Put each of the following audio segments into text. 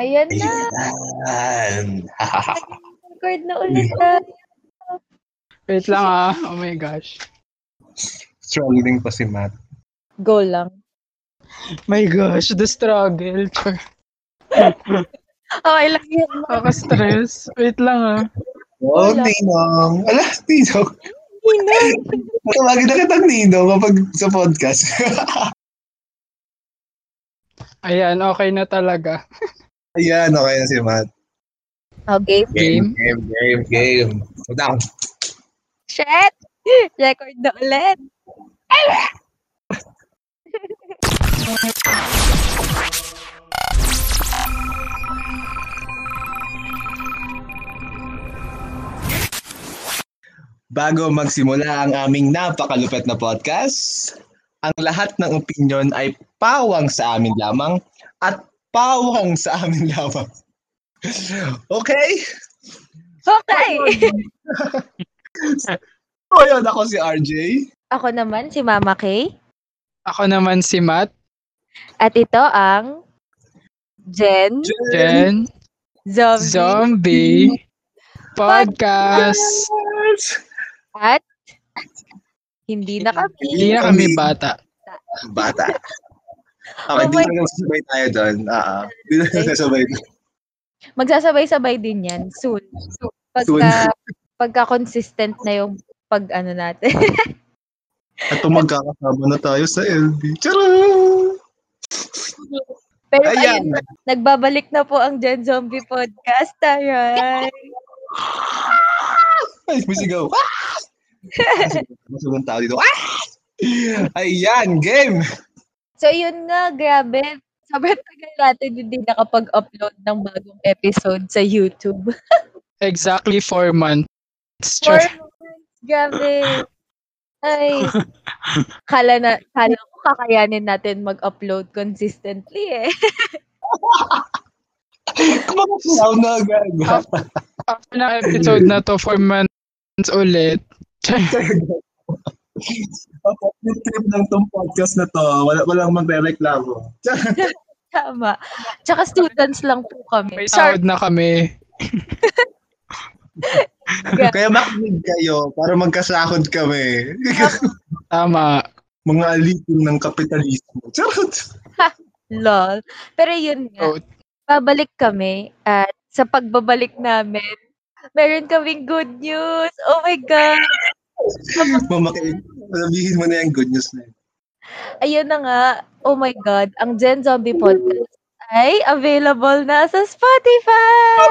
Ayan na. Ayan. Record na ulit tayo. Wait lang ah. Oh my gosh. Struggling pa si Matt. Go lang. My gosh, the struggle. Okay lang yan. Nakaka-stress. Wait lang ah. Oh. Ninong. Ala, Ninong. Ninong. Tawagin na kitang Ninong kapag sa podcast. Ayan, okay na talaga. Ayan, okay na si Matt. Okay. Game? Game, game, game. So down. Shit! Record na ulit. Bago magsimula ang aming napakalupet na podcast, ang lahat ng opinion ay pawang sa amin lamang at pawang sa amin lamang. Okay? Okay! So, yun, ako si RJ. Ako naman, si Mama Kay. Ako naman si Matt. At ito ang Jen Jen. Zombie. Zombie. Podcast. At hindi na kami. Hindi na kami bata. Bata. Okay, Oh di na tayo doon. Oo. Di na sabay. Magsasabay-sabay din yan soon. Pagka, pagka consistent na yung pag ano natin. At magkakasama na tayo sa LB. Charot! Pero Ayan. ayun, nagbabalik na po ang Gen Zombie Podcast. Taray! Ay, may sigaw. Ah! Masugong tao dito. Ah! Ayan, game! So yun nga, grabe. Sobrang tagal natin hindi nakapag-upload ng bagong episode sa YouTube. Exactly four months. Four months. Grabe. Ay. Kala na, kala ko kakayanin natin mag-upload consistently eh. Kumakasaw na agad. After na episode na to, four months ulit. Char. Yung trip ng tong podcast na to, wala, walang magre-reklamo. Tama. Tsaka students lang po kami. May sahod na kami. Kaya makinig kayo para magkasahod kami. Tama. Mga alipin ng kapitalismo. Charot! Lol. Pero yun nga, Oh, babalik kami at sa pagbabalik namin, meron kaming good news. Oh my God! Mamakinig. Sabihin mo na yung good news na yun. Ayun na nga, oh my God, ang Gen Zombie Podcast ay available na sa Spotify!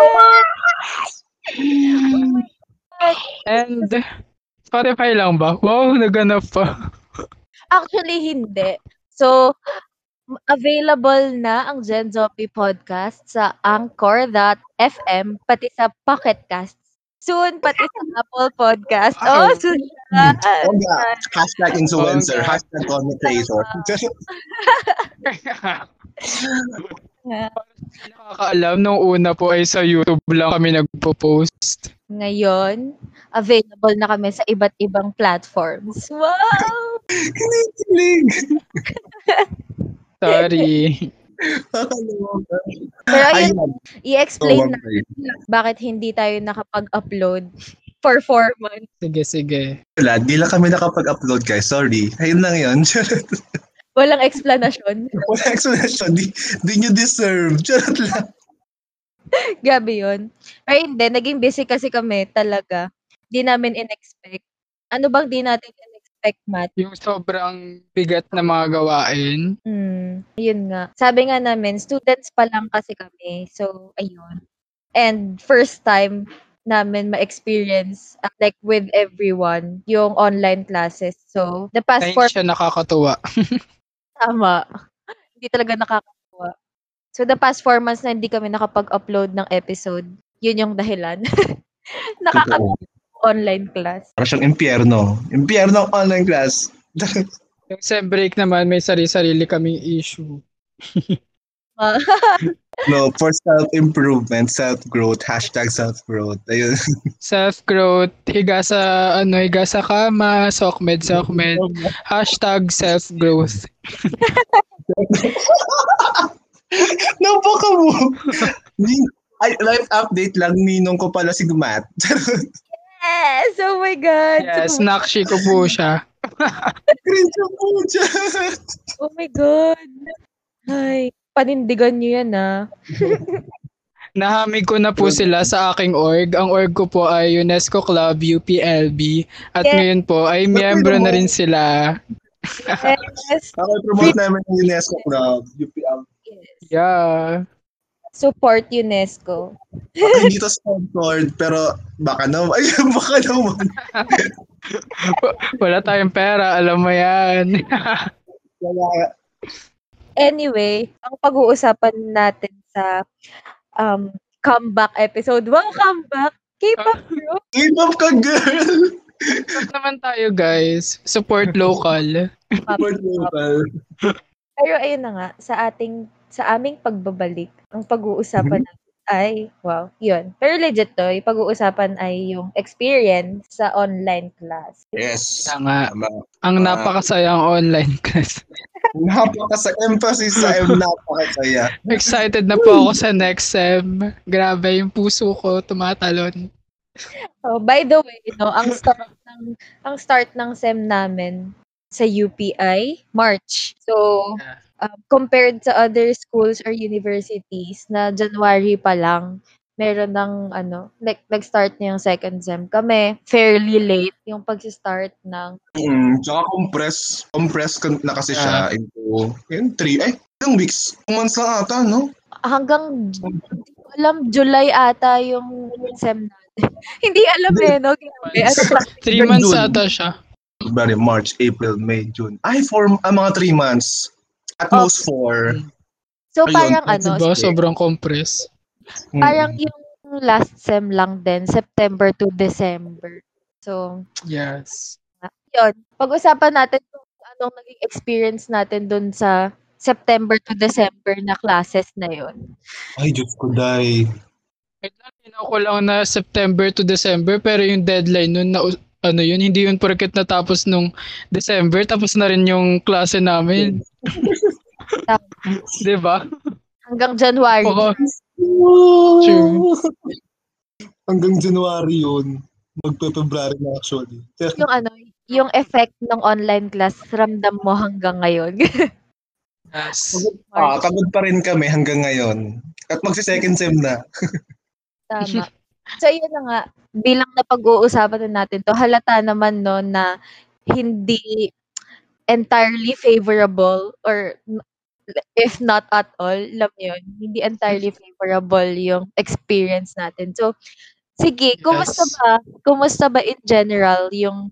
and Spotify lang ba? Wow, naganap pa. Actually, hindi. So, m- available na ang Gen Zombie Podcast sa Anchor.fm pati sa Pocket Casts. Soon, pati sa Apple Podcast. Oh, soon na. Oh, yeah. Hashtag influencer. Oh, God. Hashtag content creator. Nakakaalam, nung una po ay sa YouTube lang kami nagpo-post. Ngayon, available na kami sa iba't ibang platforms. Wow! Kinikilig. Sorry. Pero ayun, i-explain Oh, na bakit hindi tayo nakapag-upload for four months. Sige, sige. Wala, di lang kami nakapag-upload guys. Sorry. Ayun lang yun. Walang explanation. Wala explanation. Di, di nyo deserve. Charot lang. Gabi yun. Pero hindi, naging busy kasi kami talaga. Di namin in-expect. Ano bang di natin Matt? Yung sobrang bigat na mga gawain. Hmm, yun nga. Sabi nga namin, students pa lang kasi kami. So, ayun. And first time namin ma-experience uh, like with everyone yung online classes. So, the past Ay, four hindi siya nakakatuwa. Tama. Hindi talaga nakakatuwa. So, the past four months na hindi kami nakapag-upload ng episode, yun yung dahilan. Nakakatuwa online class. Para siyang impyerno. Impyerno ang online class. Yung sem break naman, may sarili-sarili kaming issue. no, for self-improvement, self-growth, hashtag self-growth. Ayun. Self-growth, higa sa, ano, higa sa kama, sokmed, sokmed. Hashtag self-growth. Napaka mo. Ay, life update lang, ninong ko pala si Matt. Yes! Oh my God! Yes, So- nakshi ko po siya. Cringe ang pucha. oh my God! Ay, panindigan niyo yan ah. Nahamig ko na po sila sa aking org. Ang org ko po ay UNESCO Club UPLB. At Yes. ngayon po ay miyembro na rin sila. Yes! Ako promote namin ng UNESCO Club, UPM. yes. Yeah. Support UNESCO. Ako hindi to sponsored, pero baka naman. Ay, baka naman. Wala tayong pera, alam mo yan. Wala. Anyway, ang pag-uusapan natin sa um, comeback episode. Wow, comeback! K-pop group! K-pop ka, girl! Support naman tayo guys. Support local. Support local. Pero ayun na nga, sa ating, sa aming pagbabalik, ang pag-uusapan natin ay, wow, yun. Pero legit to, yung pag-uusapan ay yung experience sa online class. Yes. Tama. Tama. Ang Ah. napakasayang online class. Napaka sa emphasis sa M, napakasaya. Excited na po ako sa next sem. Grabe, yung puso ko tumatalon. So, by the way, no, ang start ng ang start ng SEM namin sa UPI March. So, um, compared sa other schools or universities na January pa lang, meron ng ano, like nag-start na yung second SEM. Kami, fairly late yung pag-start ng Mm, tsaka compress. Compress na kasi siya into, yun, three, eh, ilang weeks? Two months lang ata, no? hanggang alam July ata yung SEM natin. Hindi alam eh, no? Grabe. Ano? Three months ata siya. February, March, April, May, June. Ay, for ah, mga three months. At Oh. most four. So Ayun, parang ano, Diba? Sobrang compress. Mm. parang yung last SEM lang din, September to December. So, Yes. yun. Pag-usapan natin kung anong naging experience natin dun sa September to December na classes na yun. Ay, Diyos ko, day. Tinaw ko lang na September to December pero yung deadline nun na ano yun, hindi yun porket natapos nung December, tapos na rin yung klase namin. Di ba? Hanggang January. Oo. True. Hanggang January yun. Magpe-February na actually. Yung ano, yung effect ng online class, ramdam mo hanggang ngayon. Yes. ah, pagod pa rin kami hanggang ngayon. At magsi-second sem na. Tama. So, yun na nga, bilang na pag-uusapan na natin to, halata naman no na hindi entirely favorable or if not at all, alam mo yun, hindi entirely favorable yung experience natin. So, sige, kumusta Yes. ba? Kumusta ba in general yung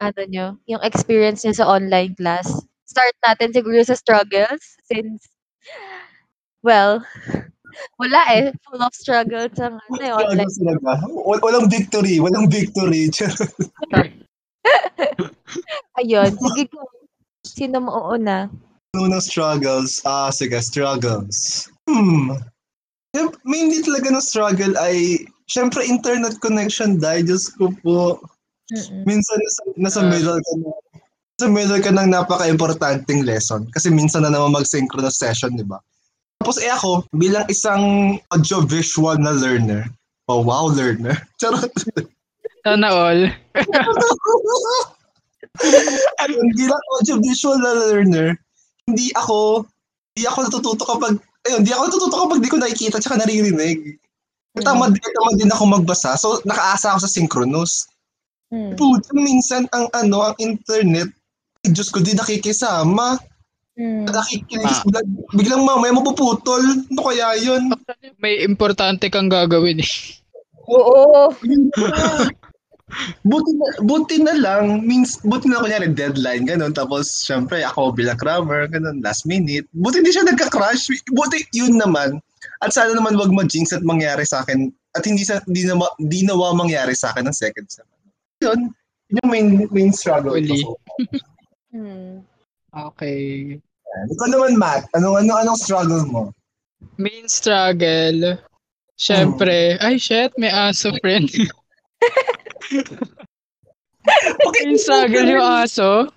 ano nyo, yung experience nyo sa online class? Start natin siguro sa struggles since well, wala eh. Full of struggles ang ano, eh, online. Talaga? Wal- Walang victory. Walang victory. Ayun, sige ko. Sino mauuna? Ano ng struggles? Ah, sige, struggles. Hmm. Mainly talaga ng struggle ay, syempre, internet connection dahil, Diyos ko po, Mm-mm. minsan nasa, nasa Ah. middle ka na, nasa middle ka ng napaka-importanting lesson. Kasi minsan na naman mag-synchronous session, di ba? Tapos eh ako, bilang isang audio-visual na learner, oh wow, learner. Charot. Sana all. Ayun, bilang audio-visual na learner, hindi ako, hindi ako natututo kapag, ayun, hindi ako natututo kapag di ko nakikita at naririnig. Mm. Tamad, tamad din ako magbasa. So, nakaasa ako sa synchronous. Mm. Puto, minsan ang ano, ang internet, ay, Diyos ko, di nakikisama. Mm. Nakikinig, Ah. biglang, biglang mamaya mapuputol. Ano kaya yun? May importante kang gagawin eh. Oo. Buti na, buti na lang, means, buti na kunyari deadline, ganun. Tapos, syempre, ako bilang crammer, ganun, last minute. Buti hindi siya nagka-crash. Buti yun naman. At sana naman wag ma-jinx at mangyari sa akin. At hindi sa hindi na di nawa mangyari sa akin ng second sem. Yun. Yun yung main, main struggle Huli. ko. Mm. Okay. Ikaw naman, Matt. Anong, anong, anong struggle mo? Main struggle. Siyempre, ay shit, may aso friend. Main struggle yung aso.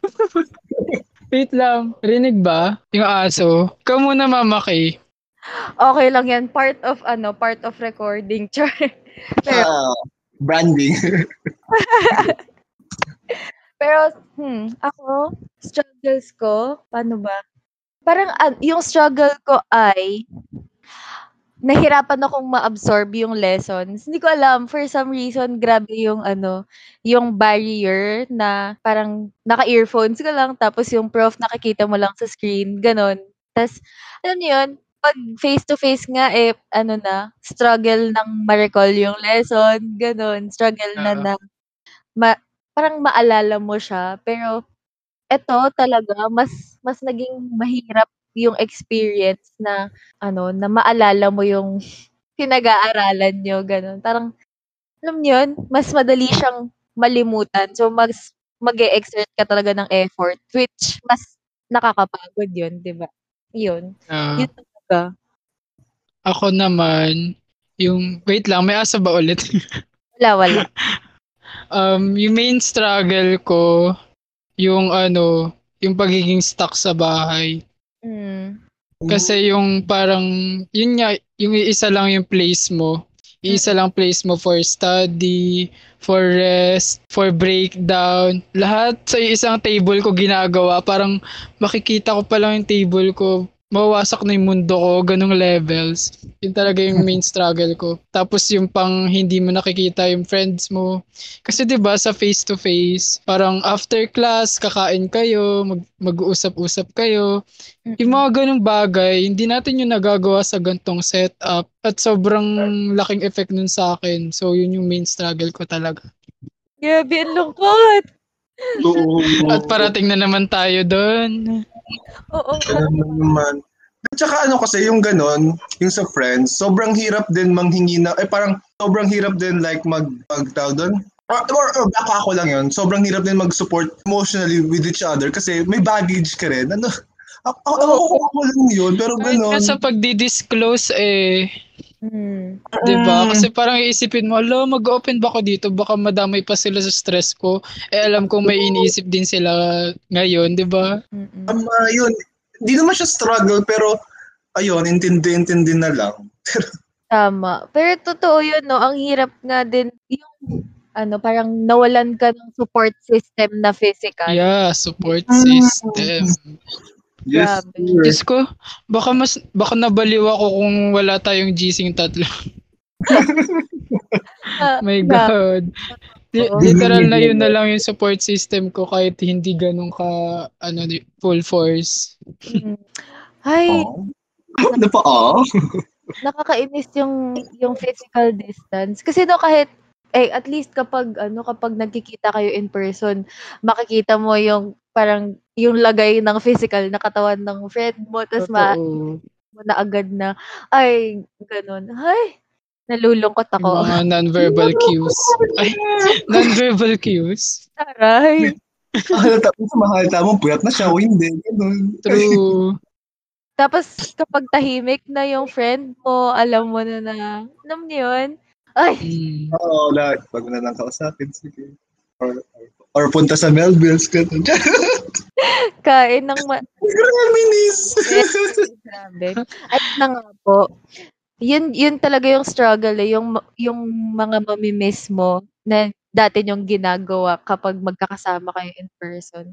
Wait lang, rinig ba? Yung aso. Ikaw muna, Mama Kay. Okay lang yan. Part of ano, part of recording. Char. Pero, Ah, branding. pero hmm, ako, struggles ko, paano ba? Parang ah, yung struggle ko ay nahirapan akong ma-absorb yung lessons. Hindi ko alam, for some reason, grabe yung ano, yung barrier na parang naka-earphones ka lang, tapos yung prof nakikita mo lang sa screen, ganon. Tapos, alam niyo yun, pag face-to-face nga, eh, ano na, struggle ng ma-recall yung lesson, ganon. Struggle na Oo. na, ma, parang maalala mo siya. Pero, eto talaga, mas, mas naging mahirap yung experience na, ano, na maalala mo yung pinag-aaralan nyo, ganon. Parang, alam niyo yun, mas madali siyang malimutan. So, mas mag exert ka talaga ng effort, which mas nakakapagod yun, di ba? Yun. Ah, Yun talaga. ako naman, yung, wait lang, may asa ba ulit? Wala, wala. um, yung main struggle ko, yung ano, yung pagiging stuck sa bahay. Mm. Kasi yung parang, yun nga, yung isa lang yung place mo. Isa lang place mo for study, for rest, for breakdown. Lahat sa isang table ko ginagawa. Parang makikita ko pa lang yung table ko. Mawawasak na yung mundo ko, ganong levels. Yun talaga yung main struggle ko. Tapos yung pang hindi mo nakikita yung friends mo. Kasi 'di ba sa face to face, parang after class kakain kayo, mag mag-uusap-usap kayo. Yung mga ganong bagay, hindi natin yung nagagawa sa gantong setup at sobrang laking effect nun sa akin. So yun yung main struggle ko talaga. Grabe, ang lungkot. At parating na naman tayo doon. Oo. Ano naman. At saka ano kasi yung ganon, yung sa friends, sobrang hirap din manghingi na, eh parang sobrang hirap din like mag, mag doon. Or, or, or baka ako lang yun, sobrang hirap din mag-support emotionally with each other kasi may baggage ka rin. Ano, ako, ako, ako, ako lang yun, pero Kahit ganon. nga sa pagdi-disclose eh, Mm. 'di ba? Mm. Kasi parang iisipin mo, "Alo, mag-open ba ako dito? Baka madamay pa sila sa stress ko." Eh alam ko may iniisip din sila ngayon, 'di ba? Mm-mm. Tama yun. Hindi naman siya struggle, pero ayun, intindi-intindi na lang. Tama. Pero totoo yun, no? Ang hirap nga din yung ano, parang nawalan ka ng support system na physical. Yeah, support Mm. system. Yes, Grabe. sir. Diyos ko, baka mas baka nabaliw ako kung wala tayong gising tatlo. Ah, My. God. Li- literal na yun na lang yung support system ko kahit hindi ganun ka ano full force. Mm. Ay, Oh. Ano pa, oh? nakakainis yung yung physical distance. Kasi no kahit eh at least kapag ano kapag nagkikita kayo in person, makikita mo yung parang yung lagay ng physical na katawan ng friend mo tapos ma mo na agad na ay ganun. Ay, nalulungkot Yung ako. mga non-verbal cues. Ay, non-verbal cues. Aray. Mahalata, mahalata mo, puyat na siya o hindi. Ganun. True. Tapos kapag tahimik na yung friend mo, alam mo na na, alam niyo yun? Ay, Mm. Oo, lahat. Pag na lang kausapin, sige. Or, or punta sa Melville's, ganun. kain ng ma- Minis! Grabe. At na nga po, yun, yun talaga yung struggle eh, yung, yung mga mamimiss mo na dati yung ginagawa kapag magkakasama kayo in person.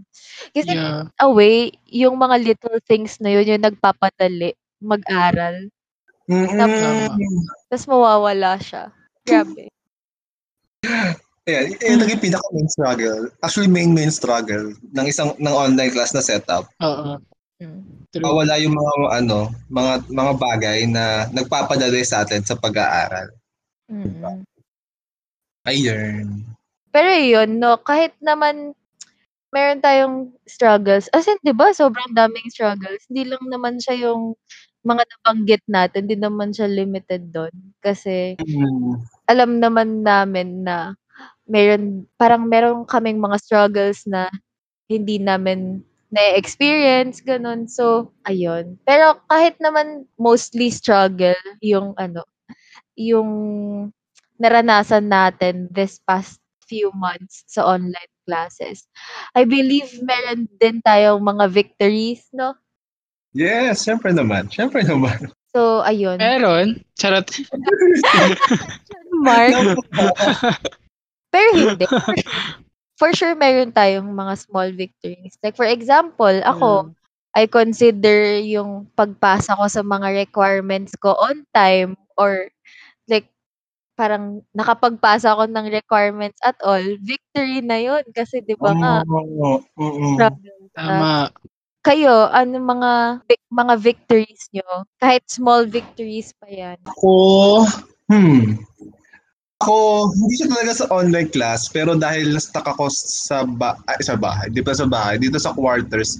Kasi Yeah. away, yung mga little things na yun yung nagpapadali mag-aral. Mm-mm. Tapos mawawala siya. Grabe. Ayan, eh, naging pinaka main struggle. Actually, main main struggle ng isang ng online class na setup. Oo. Mm. True. Mawala yung mga ano, mga mga bagay na nagpapadali sa atin sa pag-aaral. Mm. Ayun. Pero yun, no, kahit naman meron tayong struggles. As in, di ba, sobrang daming struggles. Hindi lang naman siya yung mga nabanggit natin. Hindi naman siya limited doon. Kasi Mm. Alam naman namin na meron, parang meron kaming mga struggles na hindi namin na-experience, ganun. So, ayun. Pero kahit naman mostly struggle yung ano, yung naranasan natin this past few months sa online classes. I believe meron din tayong mga victories, no? Yes, syempre naman. Syempre naman. So, ayun. Meron. Charot. Mark. Pero hindi. For sure, for sure, meron tayong mga small victories. Like, for example, ako, I consider yung pagpasa ko sa mga requirements ko on time or like parang nakapagpasa ako ng requirements at all, victory na yun. Kasi di ba nga, Oo. Tama. Kayo, ano mga mga victories nyo? Kahit small victories pa yan. Ako, hmm. Ako, hindi siya talaga sa online class, pero dahil na-stuck ako sa, ba ay, sa bahay, di pa sa bahay, dito sa quarters,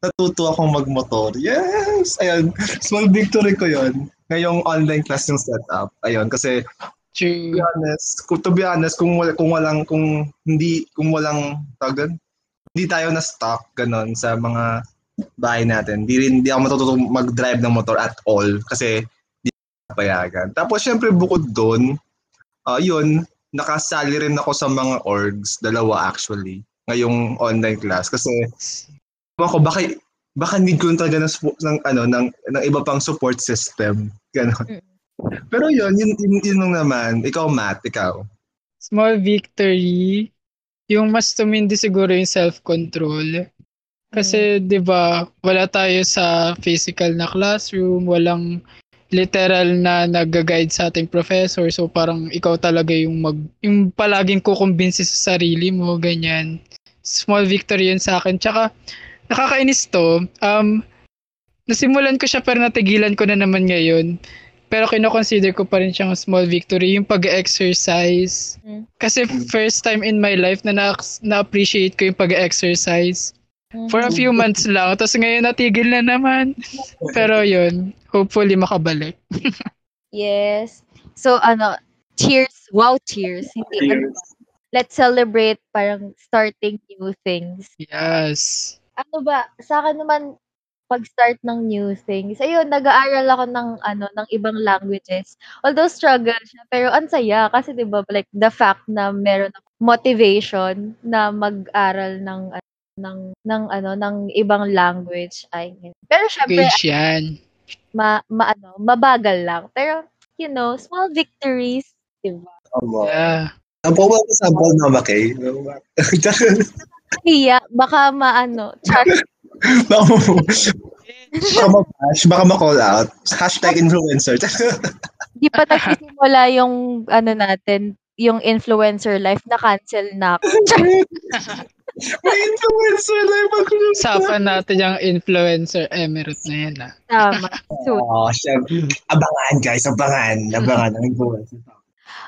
natuto akong magmotor. Yes! Ayun, small victory ko yon Ngayong online class yung setup. Ayun, kasi to be honest, kung, to be honest, kung, wala, kung walang, kung hindi, kung walang, tawag hindi tayo na-stuck, ganon, sa mga bahay natin. Di rin, di ako matututong mag-drive ng motor at all, kasi di payagan. Tapos, syempre, bukod doon, ah yun, nakasali rin ako sa mga orgs, dalawa actually, ngayong online class. Kasi, ako, baka, baka need ko talaga ng, ng, ano, ng, ng iba pang support system. Ganon. Pero yun, yun, yun, yun naman. Ikaw, Matt, ikaw. Small victory. Yung mas tumindi siguro yung self-control. Kasi, di ba, wala tayo sa physical na classroom, walang literal na nag-guide sa ating professor. So, parang ikaw talaga yung mag, yung palaging kukumbinsi sa sarili mo, ganyan. Small victory yun sa akin. Tsaka, nakakainis to. Um, nasimulan ko siya pero natigilan ko na naman ngayon. Pero kino-consider ko pa rin siyang small victory, yung pag-exercise. Mm. Kasi first time in my life na na- na-appreciate ko yung pag-exercise. For a few months lang. Tapos ngayon natigil na naman. Pero yun, hopefully makabalik. Yes. So, ano, cheers. Wow, cheers. Hindi, ano, let's celebrate parang starting new things. Yes. Ano ba, sa akin naman, pag-start ng new things, ayun, nag-aaral ako ng, ano, ng ibang languages. Although struggle siya, pero ang saya kasi 'di ba like the fact na meron akong motivation na mag-aral ng ng ng ano ng ibang language ay pero syempre yan. ma, ma ano, mabagal lang. Pero you know, small victories, 'di ba? Tama. Yeah. Ang pawag ko sa ball na makay. Iya, baka maano, char, baka mo- baka ma-bash, baka ma-call out. Hashtag influencer. di pa nagsisimula yung ano natin, yung influencer life na cancel na ako. May influencer live ako. Usapan natin yung influencer emirate na yan ah. Tama. So, Oh, syempre. Abangan guys, abangan. Abangan ang influencer.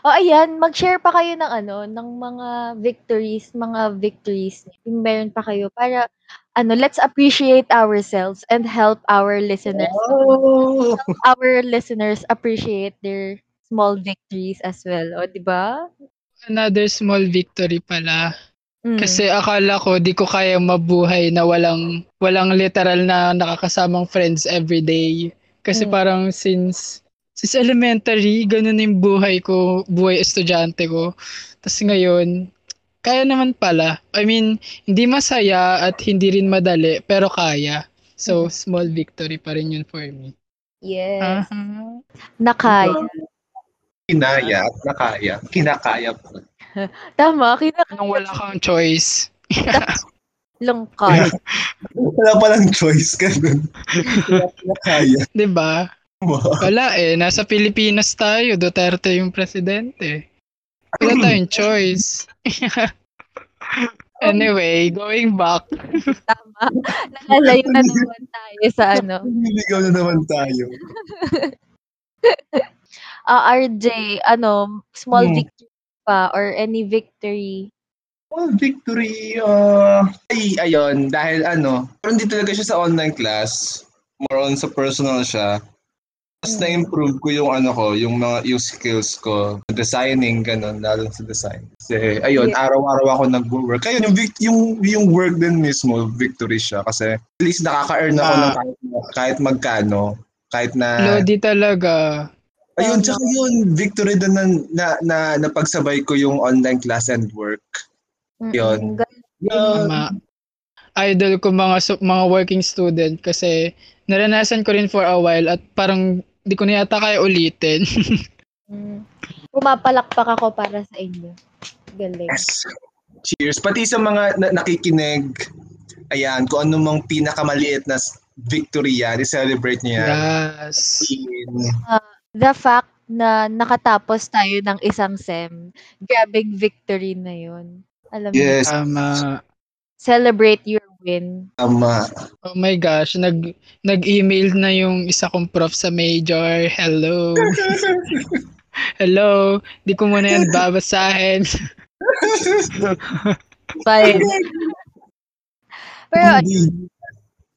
oh, ayan, mag-share pa kayo ng ano, ng mga victories, mga victories. Yung meron pa kayo para ano, let's appreciate ourselves and help our listeners. Oh. Our listeners appreciate their small victories as well. O, di ba? Another small victory pala. Mm. Kasi akala ko di ko kaya mabuhay na walang walang literal na nakakasamang friends every day. Kasi Mm. parang since since elementary, ganun yung buhay ko, buhay estudyante ko. Tapos ngayon, kaya naman pala. I mean, hindi masaya at hindi rin madali, pero kaya. So, small victory pa rin yun for me. Yes. Aha. Nakaya. Kinaya at nakaya. Kinakaya po. Tama, kinakaya. Nung wala kang choice. Lungkot. Wala palang choice. Ganun. Kinakaya. 'Di ba? Wala eh. Nasa Pilipinas tayo. Duterte yung presidente. Wala tayong choice. anyway, going back. Tama. Nalalayo na naman tayo sa ano. Niligaw na naman tayo. Ah, RJ, ano, small Hmm. victory pa or any victory? Well, victory, uh, ay, ayun, dahil ano, pero hindi talaga siya sa online class. More on sa personal siya. Mas Mm. na-improve ko yung ano ko, yung mga yung skills ko, designing, ganun, lalo sa design. Kasi, ayun, Yeah. araw-araw ako nag-work. Kaya yung, vic- yung, yung work din mismo, victory siya. Kasi, at least nakaka-earn ako Ah. ng kahit, kahit magkano. Kahit na, Lodi talaga. Ayun, tsaka yun, victory din na, na, na, napagsabay ko yung online class and work. Yun. gan- Yun. Tama. Idol ko mga su- mga working student kasi naranasan ko rin for a while at parang di ko na yata kaya ulitin. Mm. Pumapalakpak ako para sa inyo. Galing. Yes. Cheers. Pati sa mga na- nakikinig, ayan, kung ano mang pinakamaliit na victory yan, i-celebrate niyo yan. yes. The fact na nakatapos tayo ng isang SEM, grabing victory na yun. Alam mo, Yes, Tama. celebrate your win. tama. Oh my gosh, nag nag-email na yung isa kong prof sa major. Hello. Hello. Di ko muna yan babasahin. Fine. Pero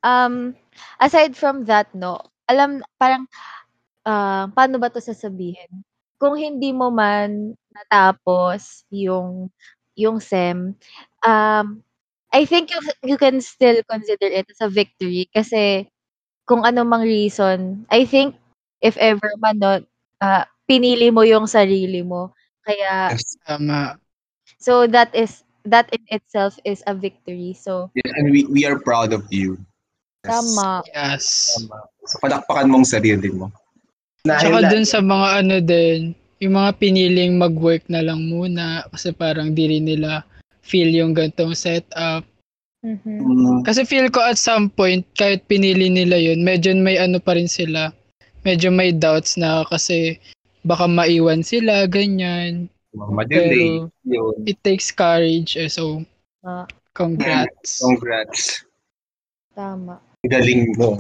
um aside from that no, alam parang ah, paano ba 'to sasabihin? Kung hindi mo man natapos yung yung SEM, um I think you you can still consider it as a victory kasi kung ano mang reason, I think if ever man no, ah, pinili mo yung sarili mo. Kaya Yes. Tama. so that is that in itself is a victory. So Yeah, and we, we are proud of you. Yes. tama. Yes. Tama. So, palakpakan mong sarili mo. Tsaka dun sa mga ano din, yung mga piniling mag-work na lang muna kasi parang di rin nila feel yung gantong setup. Mhm. Mm, Kasi feel ko at some point, kahit pinili nila yun, medyo may ano pa rin sila. Medyo may doubts na kasi baka maiwan sila, ganyan. madelay. Yun. It takes courage. eh, so, Ah, congrats. Congrats. tama. Galing mo.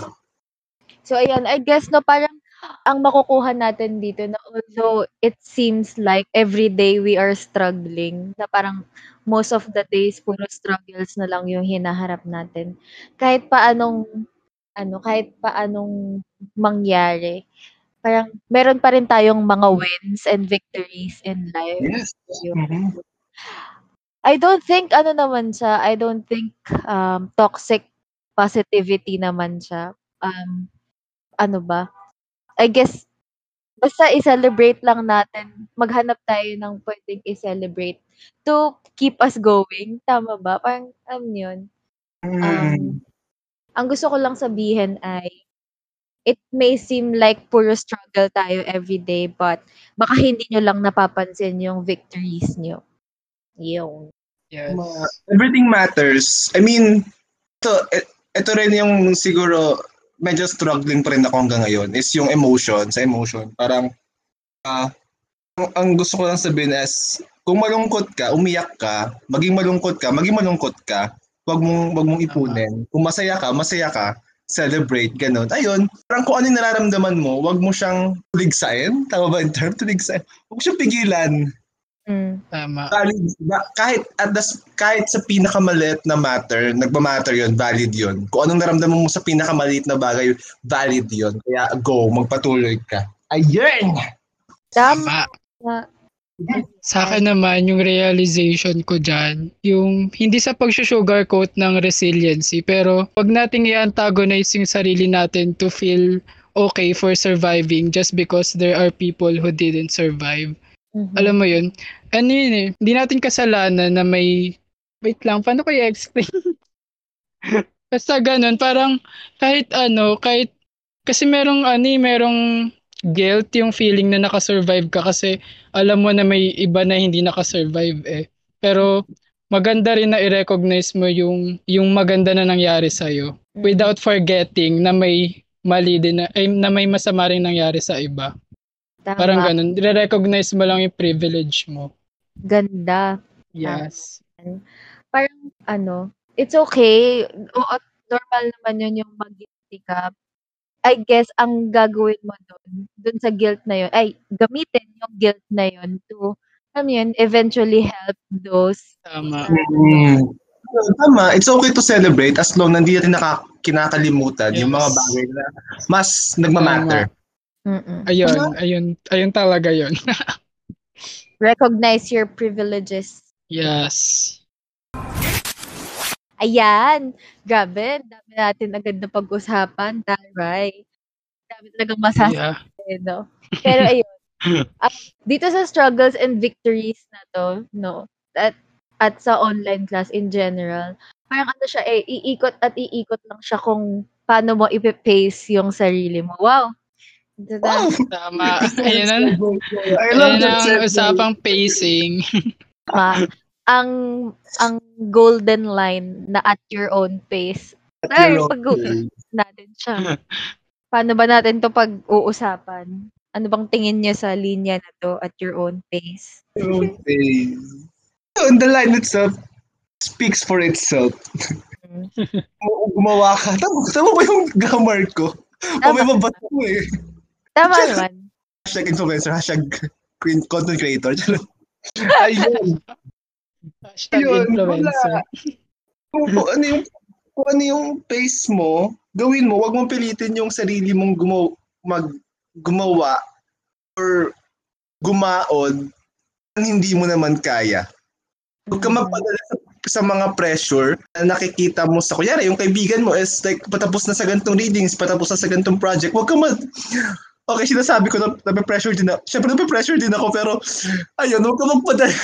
So ayan, I guess no parang ang makukuha natin dito na although it seems like every day we are struggling, na parang most of the days puro struggles na lang yung hinaharap natin. Kahit paanong ano, kahit paanong mangyari, parang meron pa rin tayong mga wins and victories in life. Yes. Mhm. I don't think ano naman siya, I don't think um, toxic positivity naman siya. Um, ano ba? I guess basta i-celebrate lang natin. Maghanap tayo ng pwedeng i-celebrate to keep us going. Tama ba? Parang, um, yun. Mm. Um, ang gusto ko lang sabihin ay it may seem like puro struggle tayo every day but baka hindi nyo lang napapansin yung victories nyo. Yung. Yes. Ma- Everything matters. I mean, ito, e- ito rin yung siguro medyo struggling pa rin ako hanggang ngayon is yung emotion, sa emotion. Parang, ah, ang, ang gusto ko lang sabihin is, kung malungkot ka, umiyak ka, maging malungkot ka, maging malungkot ka, wag mong, wag mong ipunin. Kung masaya ka, masaya ka, celebrate, ganun. Ayun, parang kung ano yung nararamdaman mo, wag mo siyang tuligsain. Tama ba yung term? Tuligsain. Huwag siyang pigilan Mm. Tama. valid ba- kahit at the, kahit sa pinakamaliit na matter, nagma-matter 'yon, valid 'yon. Kung anong naramdaman mo sa pinakamaliit na bagay, valid 'yon. Kaya go, magpatuloy ka. Ayun. Tama. Tama. Sa akin naman, yung realization ko dyan, yung hindi sa pag-sugarcoat ng resiliency, pero wag nating i-antagonize yung sarili natin to feel okay for surviving just because there are people who didn't survive. Mhm. Alam mo yun? Ano yun eh, hindi natin kasalanan na may, wait lang, paano ko i-explain? Basta ganun, parang kahit ano, kahit, kasi merong ano eh, merong guilt yung feeling na nakasurvive ka kasi alam mo na may iba na hindi nakasurvive eh. Pero maganda rin na i-recognize mo yung, yung maganda na nangyari sa'yo Mm. without forgetting na may mali din na, ay, na may masama rin nangyari sa iba. Tama. Parang ganun. I-recognize mo lang yung privilege mo. Ganda. Yes. Parang ano, it's okay. Oo, normal naman yun yung mag-guilty ka. I guess ang gagawin mo doon, doon sa guilt na yun, ay gamitin yung guilt na yun to, alam yun, eventually help those. Tama. Mm. Tama, it's okay to celebrate as long na hindi natin naka, kinakalimutan yung mga Yes. bagay na mas nagmamatter. Mm-mm. Ayun, ayun, ayun talaga yun. Recognize your privileges. yes. Ayan. Grabe, dami natin agad na pag-usapan. Taray. Dami talagang masasabi, Yeah. no? Pero ayun. ah, dito sa struggles and victories na to, no? At, at sa online class in general, parang ano siya eh, iikot at iikot lang siya kung paano mo ipipace yung sarili mo. Wow. Tada. Tama. Ayun na. I love Ayun that ang segue. usapang pacing. Tama. ang ang golden line na at your own pace. At Ay, your own pag- pace. Natin siya. Paano ba natin to pag-uusapan? Ano bang tingin niyo sa linya na to at your own pace? Your own pace. Yun, the line itself speaks for itself. Mm. Gu- Gumawa ka. Tama, tama ba yung grammar ko? O may Tama. mabasa ko eh. Tama naman. Hashtag influencer, hashtag content creator. Ayun. Hashtag Yun, influencer. Kung, kung ano yung kung ano yung pace mo, gawin mo. Huwag mong pilitin yung sarili mong gumawa, mag, gumawa or gumaod ang hindi mo naman kaya. Huwag ka magpadala sa, sa mga pressure na nakikita mo sa, kunyari, yung kaibigan mo is like, patapos na sa gantong readings, patapos na sa gantong project, huwag ka mag, okay, sinasabi ko na nape-pressure din ako. Siyempre, nape-pressure din ako, pero, ayun, huwag ka magpadala.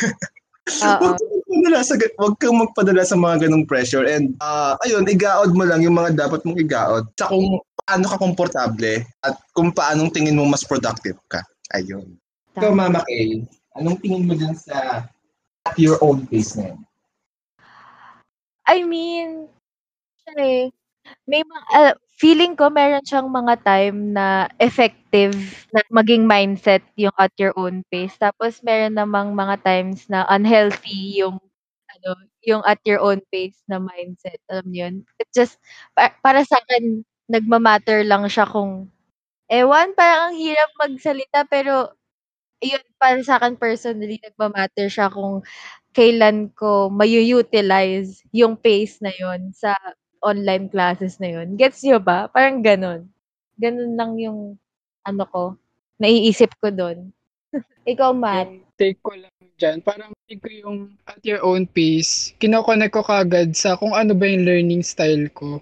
Huwag kang magpadala sa wag kang magpadala sa mga ganong pressure and ah ayun igaod mo lang yung mga dapat mong igaod sa kung paano ka komportable at kung paanong tingin mo mas productive ka. Ayun. So Tama. Mama Kay, anong tingin mo dyan sa at your own pace na yun? I mean, eh, may mga, ah, feeling ko meron siyang mga time na effective na maging mindset yung at your own pace. Tapos meron namang mga times na unhealthy yung ano, yung at your own pace na mindset. Alam niyo yun? It just, pa- para sa akin, nagmamatter lang siya kung, ewan, parang ang hirap magsalita, pero, yun, para sa akin personally, nagmamatter siya kung kailan ko mayu-utilize yung pace na yun sa online classes na yun. Gets nyo ba? Parang ganun. Ganun lang yung ano ko, naiisip ko doon. Ikaw, Matt. Yung take ko lang dyan, parang take ko yung at your own pace, kinokonek ko kagad sa kung ano ba yung learning style ko.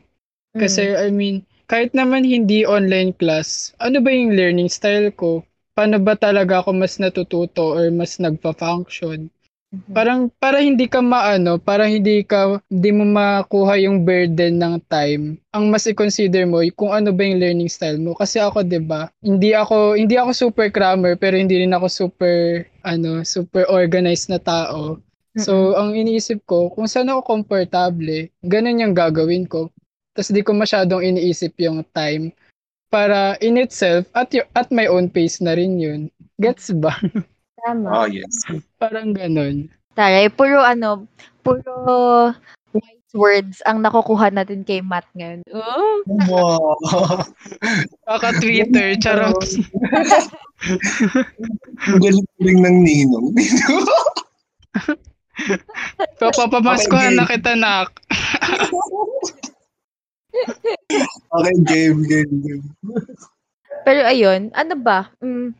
Kasi, Mm. I mean, kahit naman hindi online class, ano ba yung learning style ko? Paano ba talaga ako mas natututo or mas nagpa-function? Mhm. Parang para hindi ka maano, para hindi ka hindi mo makuha yung burden ng time. Ang mas i-consider mo kung ano ba yung learning style mo kasi ako 'di ba? Hindi ako hindi ako super crammer pero hindi rin ako super ano, super organized na tao. So, ang iniisip ko, kung saan ako komportable, ganun yung gagawin ko. Tapos di ko masyadong iniisip yung time para in itself at your, at my own pace na rin yun. Gets ba? Tama. Oh, yes. Parang ganun. Taray, puro ano, puro wise words ang nakukuha natin kay Matt ngayon. Oh, Wow. Kaka Twitter, charot. Ang galing rin ng ninong. Papapamaskuhan Okay, na kita, nak. okay, game, game, game. Pero ayun, ano ba? Mm,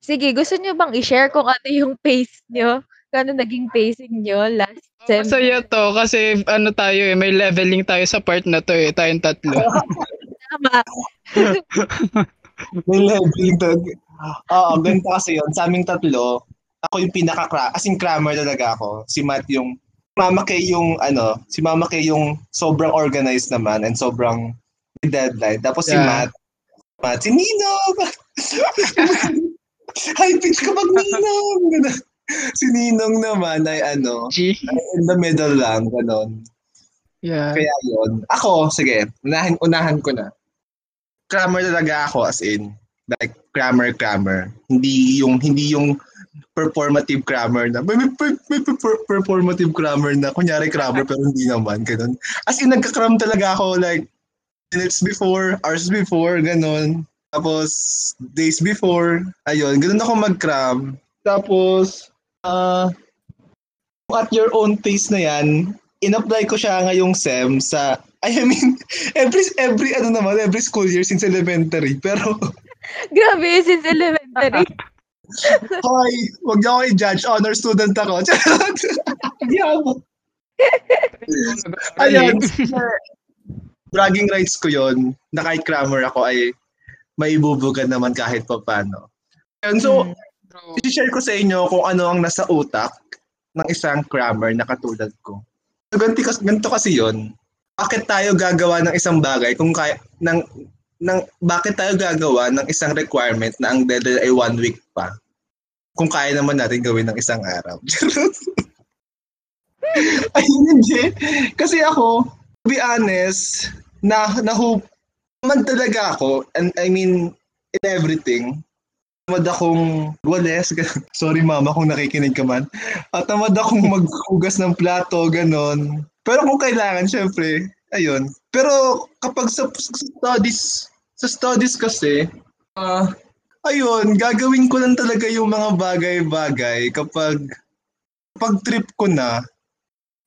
sige, gusto nyo bang i-share kung ano yung pace nyo? Kung ano naging pacing nyo last sem? Masaya to kasi ano tayo eh, may leveling tayo sa part na to eh, tayong tatlo. Tama. May leveling talaga. Oo, ganito kasi yun. Sa aming tatlo, ako yung pinaka as in crammer talaga ako. Si Matt yung, Mama Kay yung, ano, si Mama Kay yung sobrang organized naman and sobrang deadline. Tapos si Yeah. Matt, Matt, si Ninong! High pitch ka pag Ninong! Ganun. Si Ninong naman ay ano, G? in the middle lang, ganon. Yeah. Kaya yun. Ako, sige, unahan, unahan ko na. Crammer talaga ako as in, like, crammer, crammer. Hindi yung, hindi yung performative crammer na, may, may, may per- performative crammer na, kunyari crammer pero hindi naman, ganun. As in, nagka-cram talaga ako, like, minutes before, hours before, ganun. Tapos, days before, ayun, ganun ako mag-cram. Tapos, ah, at your own pace na yan, in-apply ko siya ngayong SEM sa, I mean, every, every, ano naman, every school year since elementary. Pero, Grabe since elementary. Hoy, wag niyo ako i-judge. Honor student ako. Ako. Ayan. Bragging rights ko yon na kahit crammer ako ay maibubugan naman kahit pa paano. Ayan, so, Mm. I-share ko sa inyo kung ano ang nasa utak ng isang crammer na katulad ko. So, ganito, ganito kasi yon Bakit tayo gagawa ng isang bagay kung kaya, ng, ng bakit tayo gagawa ng isang requirement na ang deadline ay one week pa kung kaya naman natin gawin ng isang araw. ay, hindi. Kasi ako, to be honest, na nahope naman talaga ako, and I mean, in everything, tamad akong wales, sorry mama kung nakikinig ka man, at tamad akong maghugas ng plato, ganon. Pero kung kailangan, syempre, ayun. Pero kapag sa, sa studies, sa studies kasi, ah, ayun, gagawin ko lang talaga yung mga bagay-bagay kapag kapag trip ko na.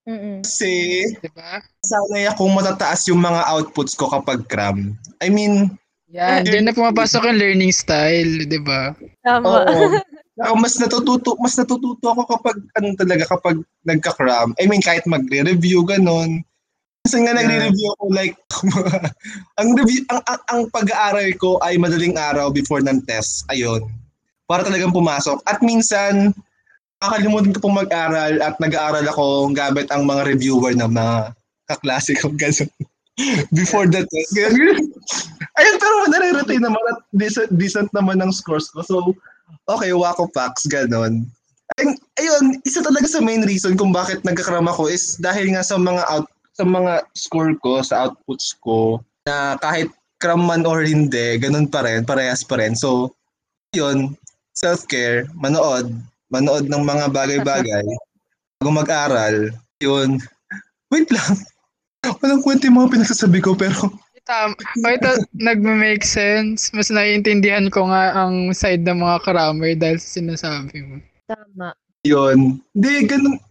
Mm-mm. Kasi Diba? sanay akong matataas yung mga outputs ko kapag cram. I mean, Yan, dyan na pumapasok yung learning style, di ba? Tama. oo. Ako mas natututo, mas natututo ako kapag ano talaga kapag nagka-cram. I mean kahit magre-review ganon. Minsan nga Yeah. nagre-review ako like ang review ang, ang, ang pag-aaral ko ay madaling araw before ng test. Ayun. Para talagang pumasok. At minsan kakalimutan ko pong mag-aral at nag-aaral ako gamit ang mga reviewer ng mga kaklase ko ganun. before the test. Ganun. Ayun, pero nare-retain naman at decent, decent naman ng scores ko. So, okay, wako packs, ganon. Ayun, ayun, isa talaga sa main reason kung bakit nagkakram ako is dahil nga sa mga out sa mga score ko, sa outputs ko, na kahit cram man or hindi, ganun pa rin, parehas pa rin. So, yun, self-care, manood, manood ng mga bagay-bagay, bago mag-aral, yun. Wait lang. Walang kwenta yung mga pinagsasabi ko, pero Tama. O ito, nagme-make sense. Mas naiintindihan ko nga ang side ng mga crammer dahil sa sinasabi mo. Tama. yun. Hindi, ganun.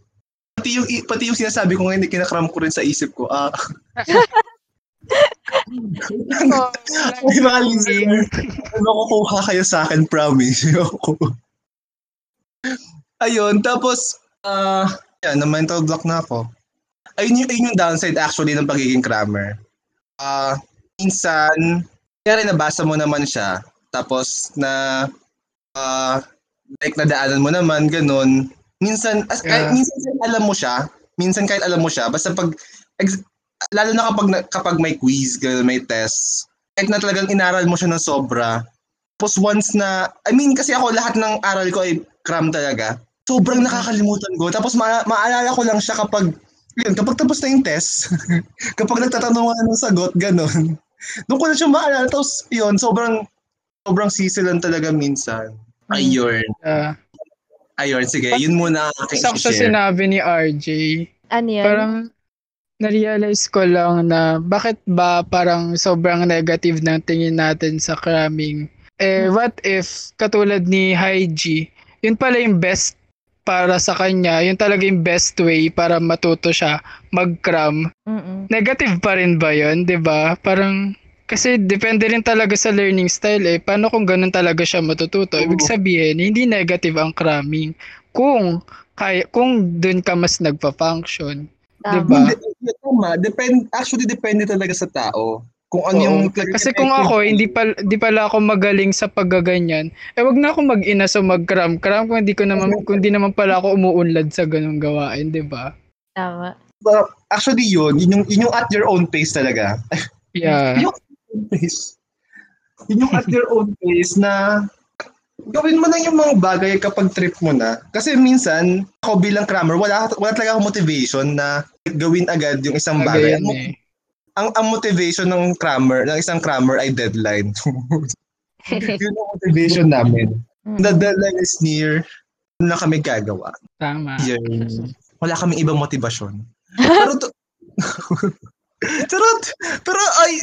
Pati yung, pati yung sinasabi ko ngayon, kinakram ko rin sa isip ko. Ah, Ay, mga listener, makukuha kayo sa akin, promise. Ayun, tapos, ah, yan, na mental block na ako. Ayun yung, ayun yung downside actually ng pagiging crammer. Ah, minsan, kaya nabasa mo naman siya, tapos na, ah, like nadaanan mo naman, ganun. Minsan, as, Yeah. ay, minsan kahit alam mo siya, minsan kahit alam mo siya, basta pag, ex- lalo na kapag, kapag may quiz, ganun, may test, kahit na talagang inaral mo siya ng sobra, tapos once na, I mean, kasi ako lahat ng aral ko ay cram talaga, sobrang nakakalimutan ko. Tapos ma- maalala ko lang siya kapag, yun, kapag tapos na yung test, kapag nagtatanong ako ng sagot, ganun. Doon ko na siya maalala. Tapos, yun, sobrang, sobrang sisilan talaga minsan. Ayun. Ah, Ayun, sige. Yun muna ang aking sakto sinabi ni RJ. Ano yan? Parang na-realize ko lang na bakit ba parang sobrang negative ng tingin natin sa cramming. Eh, what if, katulad ni Haiji, yun pala yung best para sa kanya, yun talaga yung best way para matuto siya mag-cram. Mm-mm. Negative pa rin ba yun, 'di ba? Parang, kasi depende rin talaga sa learning style eh. Paano kung ganun talaga siya matututo? Ibig sabihin, hindi negative ang cramming. Kung, kaya, kung dun ka mas nagpa-function. Tama. Diba? Hindi, tama. Depend, actually, depende talaga sa tao. Kung ano yung... Kasi kung ako, hindi pala, hindi pala ako magaling sa paggaganyan, eh wag na ako mag-ina sa mag-cram-cram kung hindi ko naman, kung hindi naman pala ako umuunlad sa ganung gawain, di ba? Tama. But actually yun, yun yung, yun yung at your own pace talaga. Yeah. Yun yung at your own pace. Yun yung at your own pace na gawin mo na yung mga bagay kapag trip mo na. Kasi minsan, ako bilang crammer, wala, wala talaga akong motivation na gawin agad yung isang bagay. Ang, eh. Ang, ang motivation ng crammer, ng isang crammer ay deadline. yun ang motivation namin. Mm. The deadline is near, lang kami gagawa. Tama. Yun. Wala kaming ibang motivasyon. pero to, Charot! Pero ay,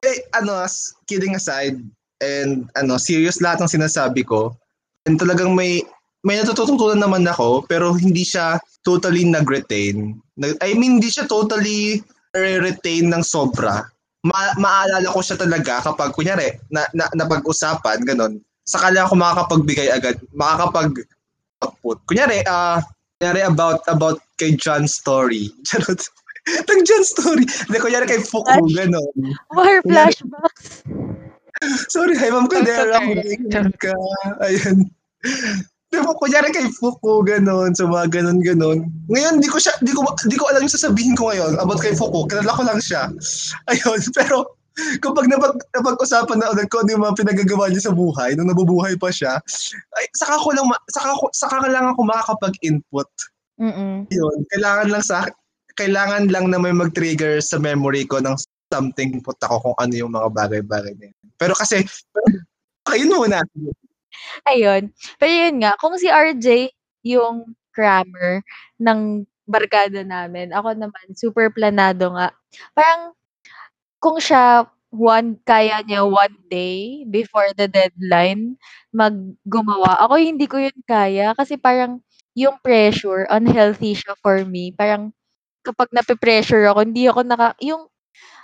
ay, ano, as- kidding aside, and ano, serious lahat ng sinasabi ko, and talagang may, may natututunan naman ako, pero hindi siya totally nag-retain. Nag- I mean, hindi siya totally retain ng sobra. Ma- maalala ko siya talaga kapag, kunyari, na, na, napag-usapan, ganun, sakala ako makakapagbigay agad, makakapag output. Kunyari, ah, kunyari about, about kay John's story. Charot. Nag John story. Hindi, kunyari kay Fuku, gano'n. More flashbacks. Sorry, hi ma'am ka. Ayun. Di ba, kunyari kay Fuku, gano'n, sa mga gano'n, gano'n. Ngayon, di ko siya, di ko, di ko alam yung sasabihin ko ngayon about kay Fuku. Kilala ko lang siya. Ayun, pero, kapag napag, napag-usapan na ulit ko ano yung mga pinagagawa niya sa buhay, nung nabubuhay pa siya, ay, saka ko lang, saka, ko, saka lang ako makakapag-input. Mm-mm. Yun, kailangan lang sa, kailangan lang na may mag-trigger sa memory ko ng something put ako kung ano yung mga bagay-bagay na yun. Pero kasi, kayo muna. Ayun. Pero yun nga, kung si RJ yung crammer ng barkada namin, ako naman, super planado nga. Parang, kung siya one, kaya niya one day before the deadline maggumawa. Ako hindi ko yun kaya kasi parang yung pressure, unhealthy siya for me. Parang kapag nape-pressure ako, hindi ako naka, yung,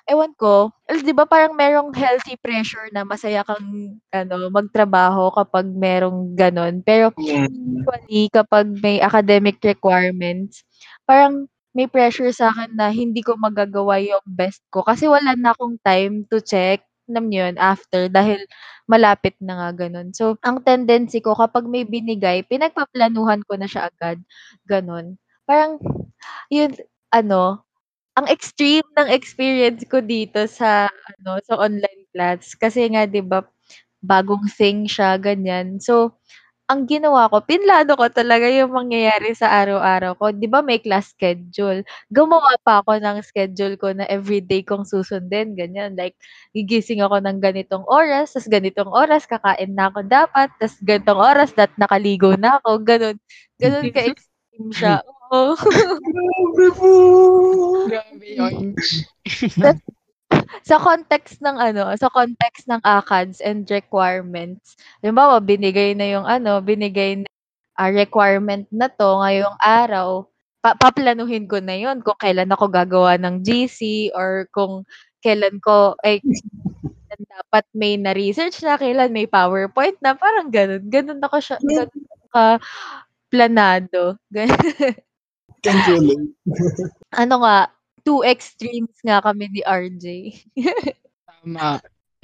ewan ko, al- di ba parang merong healthy pressure na masaya kang ano, magtrabaho kapag merong ganon. Pero usually kapag may academic requirements, parang may pressure sa akin na hindi ko magagawa yung best ko kasi wala na akong time to check alam niyo yun, after dahil malapit na nga ganun. So, ang tendency ko kapag may binigay, pinagpaplanuhan ko na siya agad. Ganon. Parang, yun, ano, ang extreme ng experience ko dito sa, ano, sa online class. Kasi nga, di ba, bagong thing siya, ganyan. So, ang ginawa ko, pinlano ko talaga yung mangyayari sa araw-araw ko. 'Di ba may class schedule? Gumawa pa ako ng schedule ko na everyday kong susundin, ganyan. Like, gigising ako ng ganitong oras, tas ganitong oras kakain na ako dapat, tas ganitong oras dat nakaligo na ako, ganun. Ganun ka-extreme siya. Oo. Grabe po! Grabe yun. sa context ng ano, sa context ng ACADS and requirements. Halimbawa, binigay na yung ano, binigay na ah, requirement na to ngayong araw. Pa paplanuhin ko na yun kung kailan ako gagawa ng GC or kung kailan ko, ay, dapat may na-research na, kailan may PowerPoint na, parang ganun. Ganun ako siya, ganun ka planado. Relate. ano nga, two extremes nga kami ni RJ. Tama.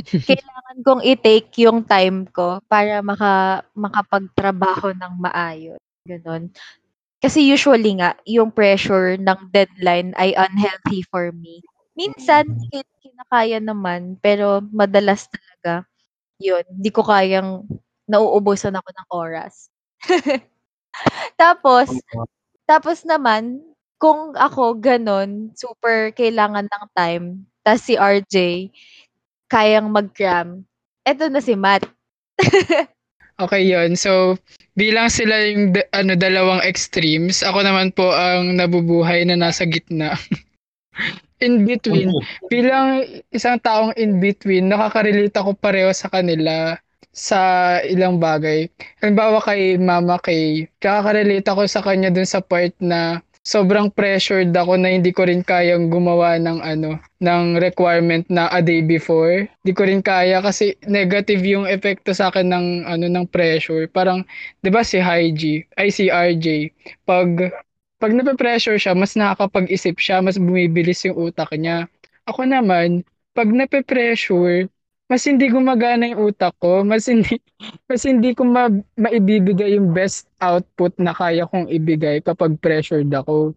kailangan kong i-take yung time ko para maka makapagtrabaho ng maayos. Ganon. Kasi usually nga, yung pressure ng deadline ay unhealthy for me. Minsan, kin- kinakaya naman, pero madalas talaga, yun, di ko kayang nauubusan ako ng oras. Tapos, tapos naman, kung ako ganon, super kailangan ng time, tas si RJ, kayang mag-cram, eto na si Matt. Okay yun. So, bilang sila yung da- ano, dalawang extremes, ako naman po ang nabubuhay na nasa gitna. in between, bilang isang taong in between, nakaka-relate ako pareho sa kanila sa ilang bagay. Halimbawa kay Mama Kay, nakaka-relate ako sa kanya dun sa part na sobrang pressured ako na hindi ko rin kayang gumawa ng ano, ng requirement na a day before. Hindi ko rin kaya kasi negative yung epekto sa akin ng ano ng pressure. Parang 'di ba si Hygie, ay si RJ, pag pag nape-pressure siya, mas nakakapag-isip siya, mas bumibilis yung utak niya. Ako naman, pag nape-pressure, mas hindi gumagana yung utak ko, mas hindi mas hindi ko ma maibibigay yung best output na kaya kong ibigay kapag pressured ako.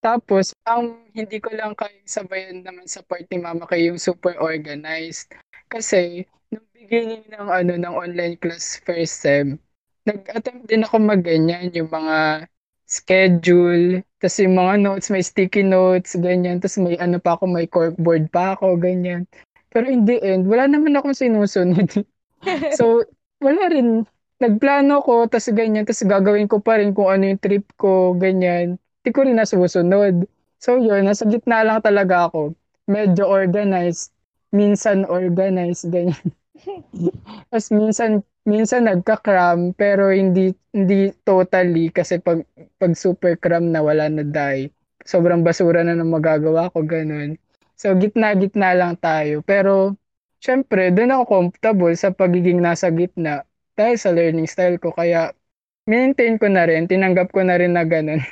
Tapos, ang hindi ko lang kayang sabayan naman sa part ni Mama kay yung super organized. Kasi, nung beginning ng ano ng online class first sem, nag-attempt din ako magganyan yung mga schedule, tapos yung mga notes, may sticky notes, ganyan, tapos may ano pa ako, may corkboard pa ako, ganyan. Pero in the end, wala naman akong sinusunod. so, wala rin. Nagplano ko, tas ganyan, tas gagawin ko pa rin kung ano yung trip ko, ganyan. Hindi ko rin nasusunod. So yun, nasa gitna lang talaga ako. Medyo organized, minsan organized, ganyan. Tapos minsan, minsan nagka-cram, pero hindi, hindi totally kasi pag, pag super cram na wala na dahil. Sobrang basura na ng magagawa ko, ganun. So, gitna-gitna lang tayo. Pero, syempre, doon ako comfortable sa pagiging nasa gitna dahil sa learning style ko. Kaya, maintain ko na rin, tinanggap ko na rin na ganun.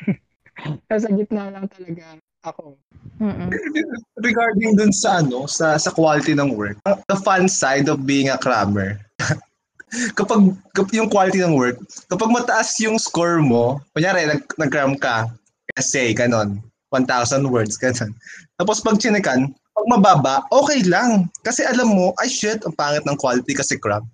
nasa gitna lang talaga ako. Mm-mm. Regarding dun sa ano, sa sa quality ng work, the fun side of being a crammer. kapag, kapag yung quality ng work, kapag mataas yung score mo, kunyari nag, nag-cram ka, essay, ganon, 1,000 words, ganon. Tapos pag chinekan, pag mababa, okay lang. Kasi alam mo, ay shit, ang pangit ng quality kasi crab.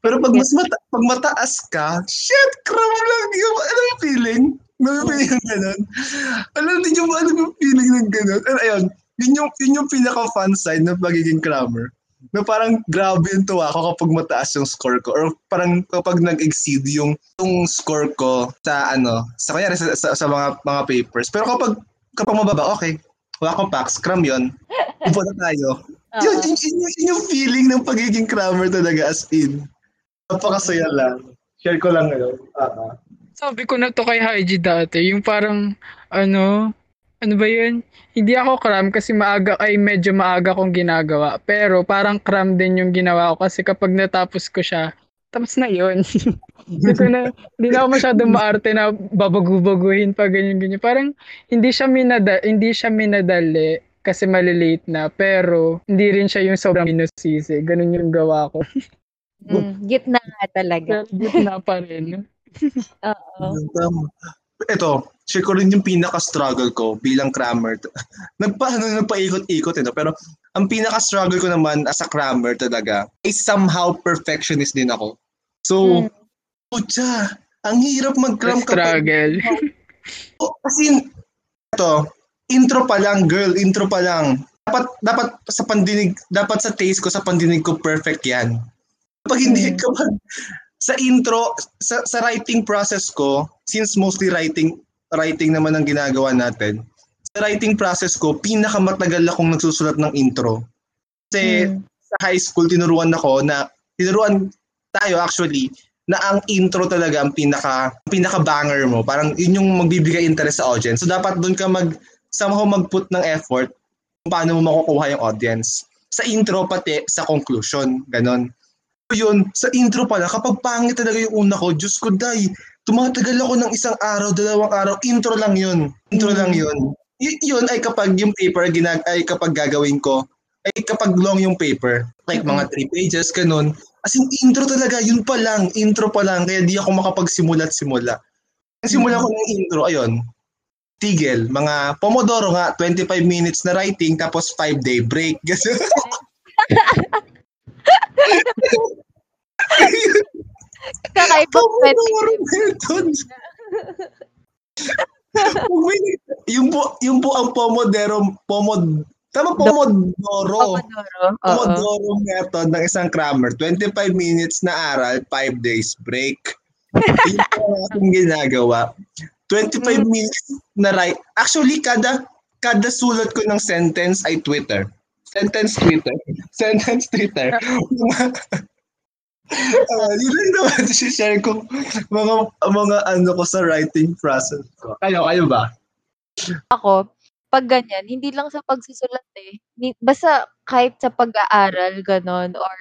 Pero pag mas mata- pag mataas ka, shit, crab lang. Yung, ano yung feeling? Nafe-feel yung ganun. Alam niyo ba ano yung feeling ng ganun? And ayun, yun yung, yun yung pinaka-fun side ng pagiging crammer. Na parang grabe yung tuwa ko kapag mataas yung score ko. Or parang kapag nag-exceed yung, yung score ko sa ano, sa kanya sa, sa, sa mga mga papers. Pero kapag kapag mababa, okay. Wala akong pack, scrum yun. Upo na tayo. Yun, Oo. yun, yun, yun, yung feeling ng pagiging crammer talaga as in. Napakasaya lang. Share ko lang ngayon. Ah, ah. Sabi ko na to kay Haiji dati, yung parang, ano, ano ba yun? Hindi ako cram kasi maaga, ay medyo maaga kong ginagawa. Pero parang cram din yung ginawa ko kasi kapag natapos ko siya, tapos na yun. Hindi ko na, hindi na ako masyadong maarte na babagu-baguhin pa ganyan-ganyan. Parang hindi siya minada, hindi siya minadali kasi malilate na. Pero hindi rin siya yung sobrang minusisi. Ganun yung gawa ko. Mm, gitna nga talaga. Gitna pa rin. Oo. Tama. Ito, share ko rin yung pinaka-struggle ko bilang crammer. Nagpa, ano, nagpaikot-ikot ito. Pero ang pinaka-struggle ko naman as a crammer talaga ay somehow perfectionist din ako. So, Mm. putya, ang hirap mag-cram kapag Struggle. Oh, As in, ito, intro pa lang, girl, intro pa lang. Dapat, dapat sa pandinig, dapat sa taste ko, sa pandinig ko, perfect yan. Kapag hindi, Mm. kapag sa intro, sa, sa writing process ko, since mostly writing, writing naman ang ginagawa natin, sa writing process ko, pinakamatagal akong nagsusulat ng intro. Kasi Mm. sa high school, tinuruan ako na, tinuruan tayo actually, na ang intro talaga ang pinaka pinaka banger mo. Parang yun yung magbibigay interest sa audience. So dapat doon ka mag somehow mag-put ng effort kung paano mo makukuha yung audience. Sa intro pati sa conclusion, ganon. So yun, sa intro pala, kapag pangit talaga yung una ko, Diyos ko, day, tumatagal ako ng isang araw, dalawang araw, intro lang yun. Intro Mm. lang yun. Y- yun ay kapag yung paper ginag ay kapag gagawin ko, ay kapag long yung paper, like mga three pages, ganun. As in, intro talaga, yun pa lang, intro pa lang, kaya di ako makapagsimula at simula. Ang simula ko ng intro, ayun, tigil, mga Pomodoro nga, 25 minutes na writing, tapos 5 day break. Kasi, Kakaibang Pomodoro method. Yung po, yung po ang Pomodoro, Pomod, tama Pomodoro. Pomodoro. Oo. Pomodoro method ng isang crammer. 25 minutes na aral, 5 days break. Yun ang ating ginagawa. 25 Mm. minutes na write. Actually, kada kada sulat ko ng sentence ay Twitter. Sentence Twitter. Sentence Twitter. uh, yun lang naman share ko mga mga ano ko sa writing process ko. Kayo, kayo ba? Ako, pag ganyan, hindi lang sa pagsusulat eh. Ni- Basta kahit sa pag-aaral, ganon, or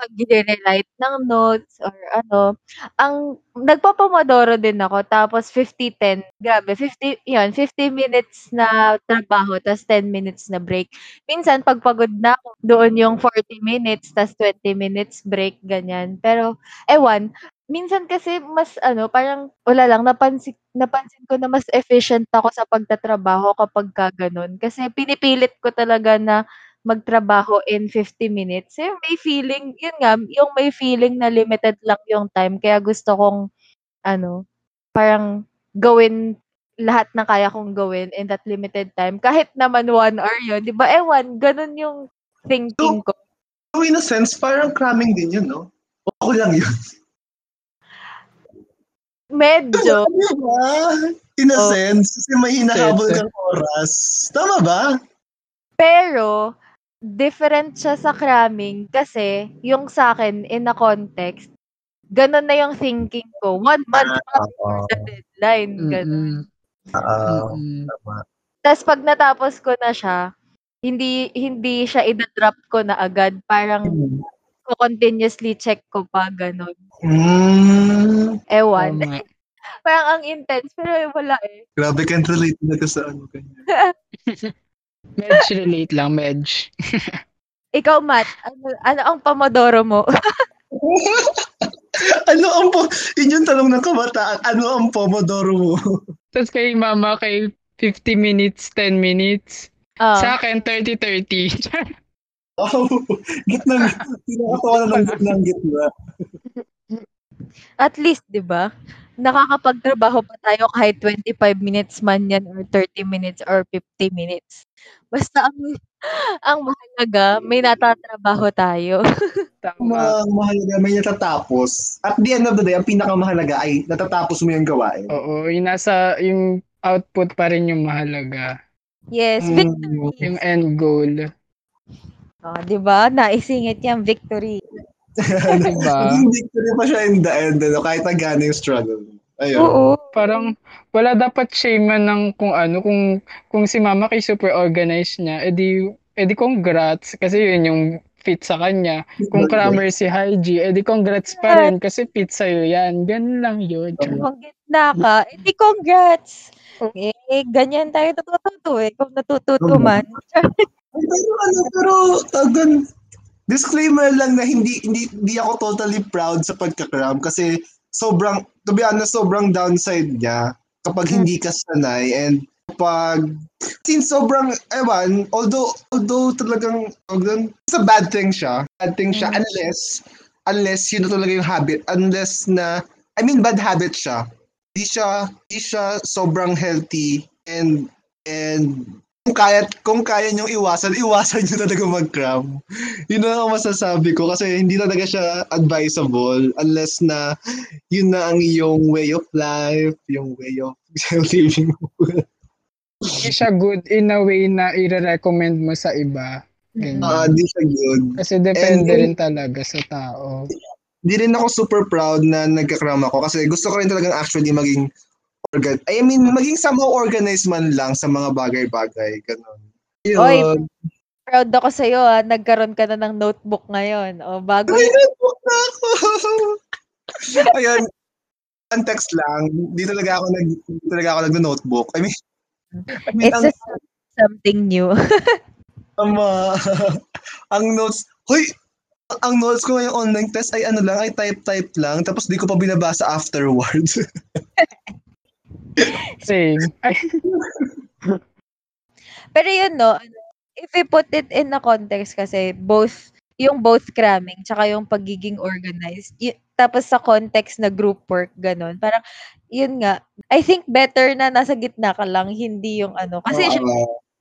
pag relate ng notes, or ano, ang nagpapamodoro din ako, tapos 50-10, grabe, 50, yun, 50 minutes na trabaho, tapos 10 minutes na break. Minsan, pag pagod na ako, doon yung 40 minutes, tapos 20 minutes break, ganyan. Pero, ewan, minsan kasi mas ano, parang wala lang napansin napansin ko na mas efficient ako sa pagtatrabaho kapag ka gano'n. Kasi pinipilit ko talaga na magtrabaho in 50 minutes. Eh, may feeling, yun nga, yung may feeling na limited lang yung time. Kaya gusto kong, ano, parang gawin lahat ng kaya kong gawin in that limited time. Kahit naman one hour yun, di ba? Ewan, ganun yung thinking ko. So in a sense, parang cramming din yun, no? Ako lang yun. Medyo. Diba? In a Oh. sense, kasi may hinahabol Sense. kang oras. Tama ba? Pero, different siya sa cramming kasi yung sa akin in a context, ganun na yung thinking ko. One month pa before the deadline. Ganun. Mm-mm. Tapos pag natapos ko na siya, hindi hindi siya idadrop ko na agad. Parang ko continuously check ko pa, ganun. Mm, Ewan. Tama. Parang ang intense, pero wala eh. grabe, can't relate na ka sa ano kanya. Medj relate lang, medj. Ikaw, Matt, ano, ano ang pomodoro mo? ano ang po, yun yung tanong ng kabataan, ano ang pomodoro mo? Tapos kay mama, kay 50 minutes, 10 minutes. Oh. Sa akin, 30-30. Wow! Gitnang, pinakatawa na ng gitnang gitna. At least, 'di ba? Nakakapagtrabaho pa tayo kahit 25 minutes man 'yan or 30 minutes or 50 minutes. Basta ang ang mahalaga may natatrabaho tayo. Tama. Ang mahalaga, may natatapos. At the end of the day, ang pinakamahalaga ay natatapos mo yung gawain. Oo, yung nasa, yung output pa rin yung mahalaga. Yes, Mm. victory. Yung end goal. Oh, 'di ba? Naisingit 'yang victory. Diba? Naging victory pa siya in the end, ano, kahit nagana yung struggle. Ayun. Oo. Parang wala dapat shame man ng kung ano, kung kung si mama kay super organized niya, edi edi congrats kasi yun yung fit sa kanya. Kung crammer si Haiji, edi congrats pa rin kasi fit sa'yo yan. Ganun lang yun. Kung gitna ka, edi congrats. Eh, ganyan tayo natututo eh. Kung natututo man. Ay, pero ano, pero tagan, disclaimer lang na hindi, hindi, hindi ako totally proud sa pagkakram kasi sobrang, to be honest, sobrang downside niya kapag Hmm. hindi ka sanay and kapag since sobrang ewan although although talagang doon, it's a bad thing siya bad thing siya Mm. unless unless yun na talaga yung habit unless na I mean bad habit siya di siya di siya sobrang healthy and and kung kaya kung kaya niyong iwasan iwasan niyo talaga mag-cram yun ang masasabi ko kasi hindi talaga siya advisable unless na yun na ang iyong way of life yung way of living Hindi siya good in a way na i-recommend mo sa iba. Ah, di siya good. Kasi depende And- rin talaga sa tao. Di rin ako super proud na nagkakram ako kasi gusto ko rin talagang actually maging organ I mean, maging somehow organized man lang sa mga bagay-bagay. Ganun. Yun. Oy, Proud ako sa'yo ah. Nagkaroon ka na ng notebook ngayon. O, bago Ay, notebook na ako! Ayun, context lang. Di talaga ako nag di talaga ako nag-notebook. I mean, I mean It's ang, just something new. ang, ah, ang notes, hoy, ang notes ko ngayong online test ay ano lang, ay type-type lang, tapos di ko pa binabasa afterwards. Same. Pero yun, no, ano, if we put it in a context kasi, both, yung both cramming, tsaka yung pagiging organized, y- tapos sa context na group work, ganun, parang, yun nga, I think better na nasa gitna ka lang, hindi yung ano, kasi Oo. syempre,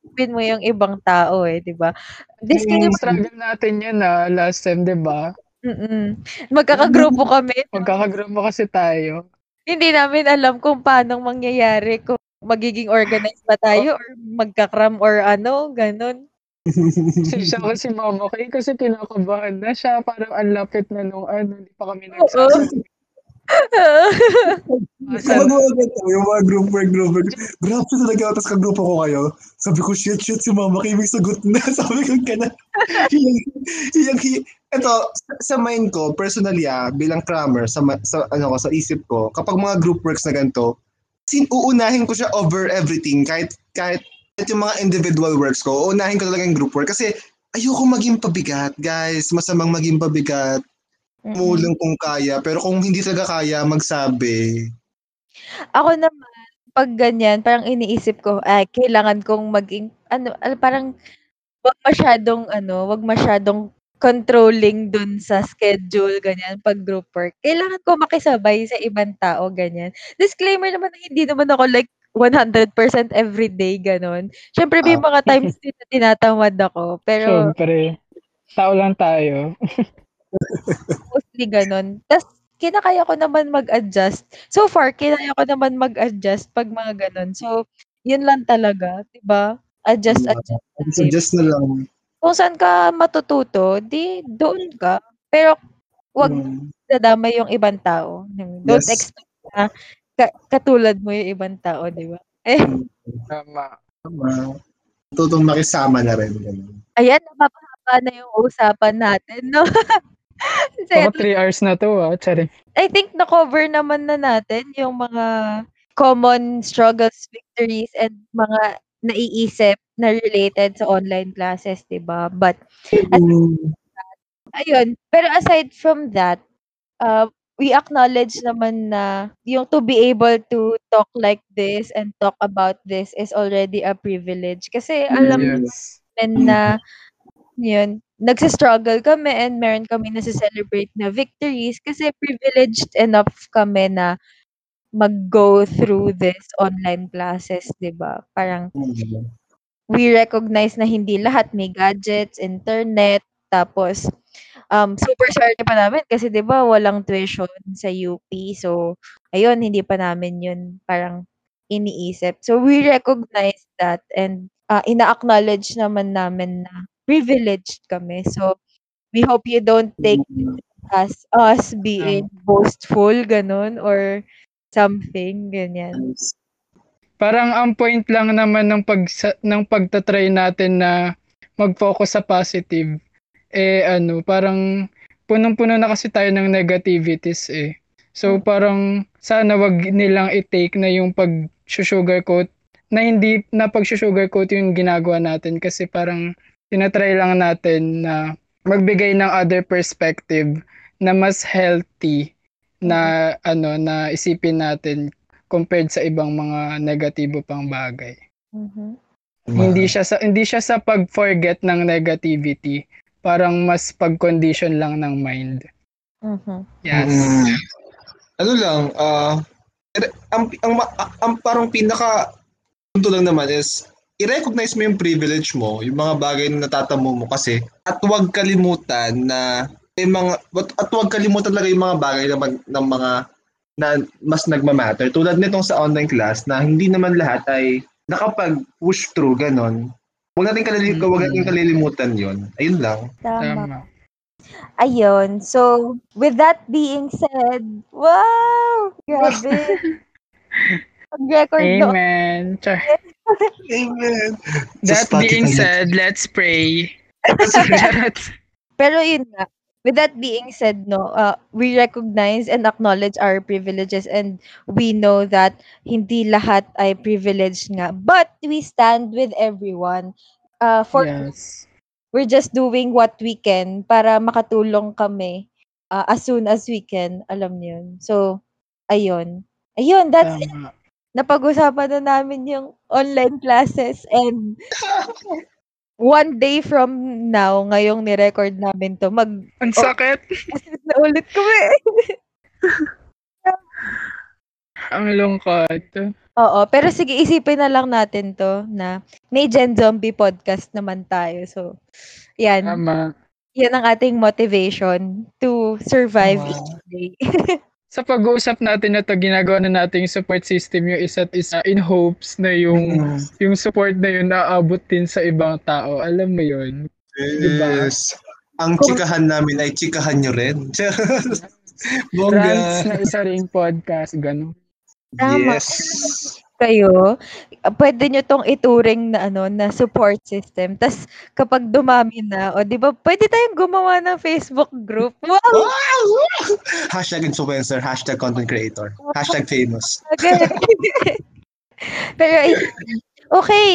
isipin mo yung ibang tao eh, di ba? This yung struggle natin yan na last time, di ba? Mm. Magkakagrupo kami. Magkakagrupo kasi tayo. Hindi namin alam kung paano mangyayari, kung magiging organized ba tayo or magkakram or ano, ganun. Si siya ko si Mama Kay kasi kinakabahan na siya. Parang ang lapit na nung ano, hindi pa kami Oo. nagsasabi. Ganito, yung mga group work, group work, grabe talaga, tapos kagrupo ko kayo. Sabi ko, shit, shit, si mama kayo may sagot na. Sabi ko, ka na. hiyang, hiyang, hi- Ito, sa, sa mind ko, personally ah, bilang crammer, sa, sa, ano ko, sa isip ko, kapag mga group works na ganito, sin uunahin ko siya over everything, kahit, kahit, kahit yung mga individual works ko, uunahin ko talaga yung group work. Kasi, ayoko maging pabigat, guys. Masamang maging pabigat. Mulong kung kaya. Pero kung hindi talaga kaya, magsabi. Ako naman, pag ganyan, parang iniisip ko, ay, kailangan kong maging, ano, ano, parang, wag masyadong, ano, wag masyadong controlling dun sa schedule, ganyan, pag group work. Kailangan ko makisabay sa ibang tao, ganyan. Disclaimer naman na hindi naman ako like 100% everyday, ganon. Siyempre, may Ah. mga times din na tinatamad ako. Pero, Siyempre. Tao lang tayo. mostly ganon. Tapos, kinakaya ko naman mag-adjust. So far, kinaya ko naman mag-adjust pag mga ganon. So, yun lang talaga, 'di ba? Adjust, Yeah. adjust. tayo. Na lang. Kung saan ka matututo, di doon ka. Pero, wag Mm. dadamay yung ibang tao. Don't Yes. expect na ka- katulad mo yung ibang tao, 'di ba? Eh, Tama. Tama. Tutong makisama na rin. Ganun. ayan, napapahaba na yung usapan natin, no? Kasi Baka 3 hours na to ah. Tsari. I think na-cover naman na natin yung mga common struggles, victories, and mga naiisip na related sa online classes, 'di ba? But Mm. ayun, pero aside from that, uh, we acknowledge naman na yung to be able to talk like this and talk about this is already a privilege. Kasi alam Yes. namin na yun, nagsa-struggle kami and meron kami nasa-celebrate na victories kasi privileged enough kami na mag-go through this online classes, 'di ba? Parang we recognize na hindi lahat may gadgets, internet, tapos um, super swerte pa namin kasi 'di ba walang tuition sa UP. So, ayun, hindi pa namin yun parang iniisip. So, we recognize that and uh, ina-acknowledge naman namin na privileged kami. So, we hope you don't take it as us being boastful, ganun, or something, ganyan. Parang ang point lang naman ng pag ng pagtatry natin na mag-focus sa positive eh ano, parang punong-puno na kasi tayo ng negativities eh. So parang sana wag nilang i-take na yung pag sugarcoat na hindi na pag sugarcoat yung ginagawa natin kasi parang tinatry lang natin na magbigay ng other perspective na mas healthy na ano na isipin natin compared sa ibang mga negatibo pang bagay. Mhm. Hindi siya sa hindi siya sa pag-forget ng negativity, parang mas pag-condition lang ng mind. Mhm. Yes. Mm. Ano lang, ire- ang, ang, ma- ang parang pinaka punto lang naman is i-recognize mo yung privilege mo, yung mga bagay na natatamo mo kasi at huwag kalimutan na may mga at at huwag kalimutan talaga yung mga bagay naman ng mga na mas nagmamatter. Tulad nitong sa online class na hindi naman lahat ay nakapag-push through ganon. Huwag natin, kalili- Mm. huwag natin kalilimutan yon Ayun lang. Tama. Tama. Ayun. So, with that being said, wow! Grabe. Pag-record. Amen. Char. Amen. That being said, let's pray. Pero yun nga, with that being said, no, uh, we recognize and acknowledge our privileges and we know that hindi lahat ay privileged nga. But we stand with everyone. Uh, for yes. we're just doing what we can para makatulong kami uh, as soon as we can. Alam niyo yun. So, ayun. Ayun, that's it. Tama. Napag-usapan na namin yung online classes and one day from now, ngayong ni-record namin to, mag Ang sakit. na ulit kami. Ang lungkot. Oo, pero sige, isipin na lang natin to na may Gen Zombie podcast naman tayo. So, yan. Tama. yan ang ating motivation to survive Wow. each day. Sa pag-uusap natin na to, ginagawa na natin yung support system yung isa't isa in hopes na yung Mm. yung support na yun naaabot din sa ibang tao. Alam mo yun? Diba? Yes. Ang Kung- chikahan namin ay chikahan nyo rin. Bongga. na isa ring podcast, gano'n. Tama. Yes. Kayo, pwede nyo tong ituring na ano na support system. Tas kapag dumami na, o di ba, pwede tayong gumawa ng Facebook group. Wow! Wow! Hashtag influencer, hashtag content creator, hashtag famous. Agad. Pero ay- okay,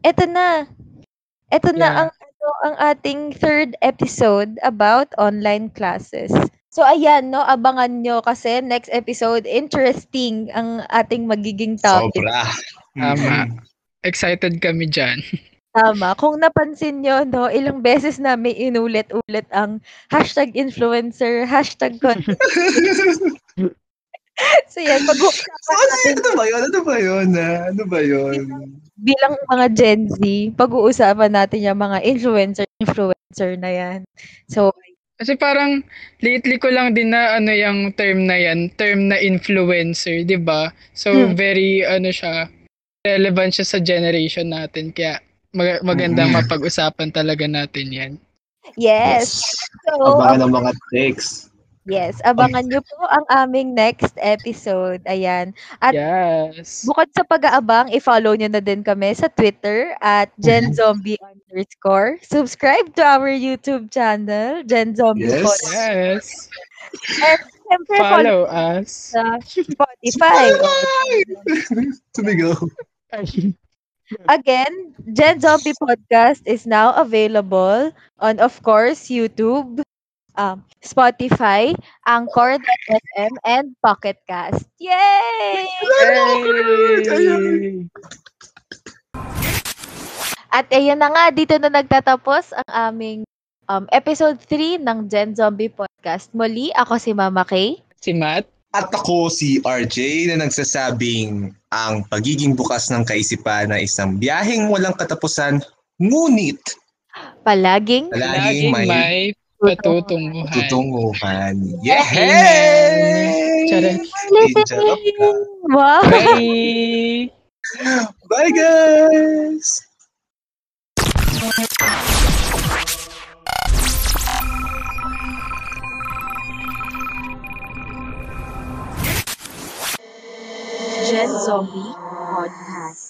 eto na. Eto na Yeah. ang ano, ang ating third episode about online classes. So ayan no, abangan nyo kasi next episode interesting ang ating magiging topic. Sobra. Tama. Mm. Excited kami dyan. Tama. Kung napansin nyo, no, ilang beses namin inulit-ulit ang hashtag influencer, hashtag content. so yan, pag-uusapan So, ano, natin ano ba yun? Ano ba yun? Ano ba yun? bilang mga Gen Z, pag-uusapan natin yung mga influencer, influencer na yan. So, Kasi parang lately ko lang din na ano yung term na yan, term na influencer, 'di ba? So Hmm. very ano siya, relevant siya sa generation natin kaya mag- magandang Mm. mapag-usapan talaga natin 'yan. yes. So, Abangan ng mga takes. Yes, abangan nyo po ang aming next episode. Ayan. At Yes. Bukod sa pag-aabang, i-follow nyo na din kami sa Twitter at GenZombie underscore. Subscribe to our YouTube channel, GenZombie Yes. Podcast. Yes. And syempre, follow Follow us. sa Spotify. Sumigaw. Again, Gen Zombie Podcast is now available on, of course, YouTube, um, Spotify, Anchor.fm, and Pocket Cast. Yay! Yay! At ayan na nga, dito na nagtatapos ang aming um, episode 3 ng Gen Zombie Podcast. Muli, ako si Mama Kay. Si Matt? At ako si RJ na nagsasabing ang pagiging bukas ng kaisipan na isang biyaheng walang katapusan, ngunit Palaging palaging Laging may may patutunguhan. tutunguhan. Yay! Charot. Charot ka. Wow! Bye! Bye guys! Gen Zombie Podcast.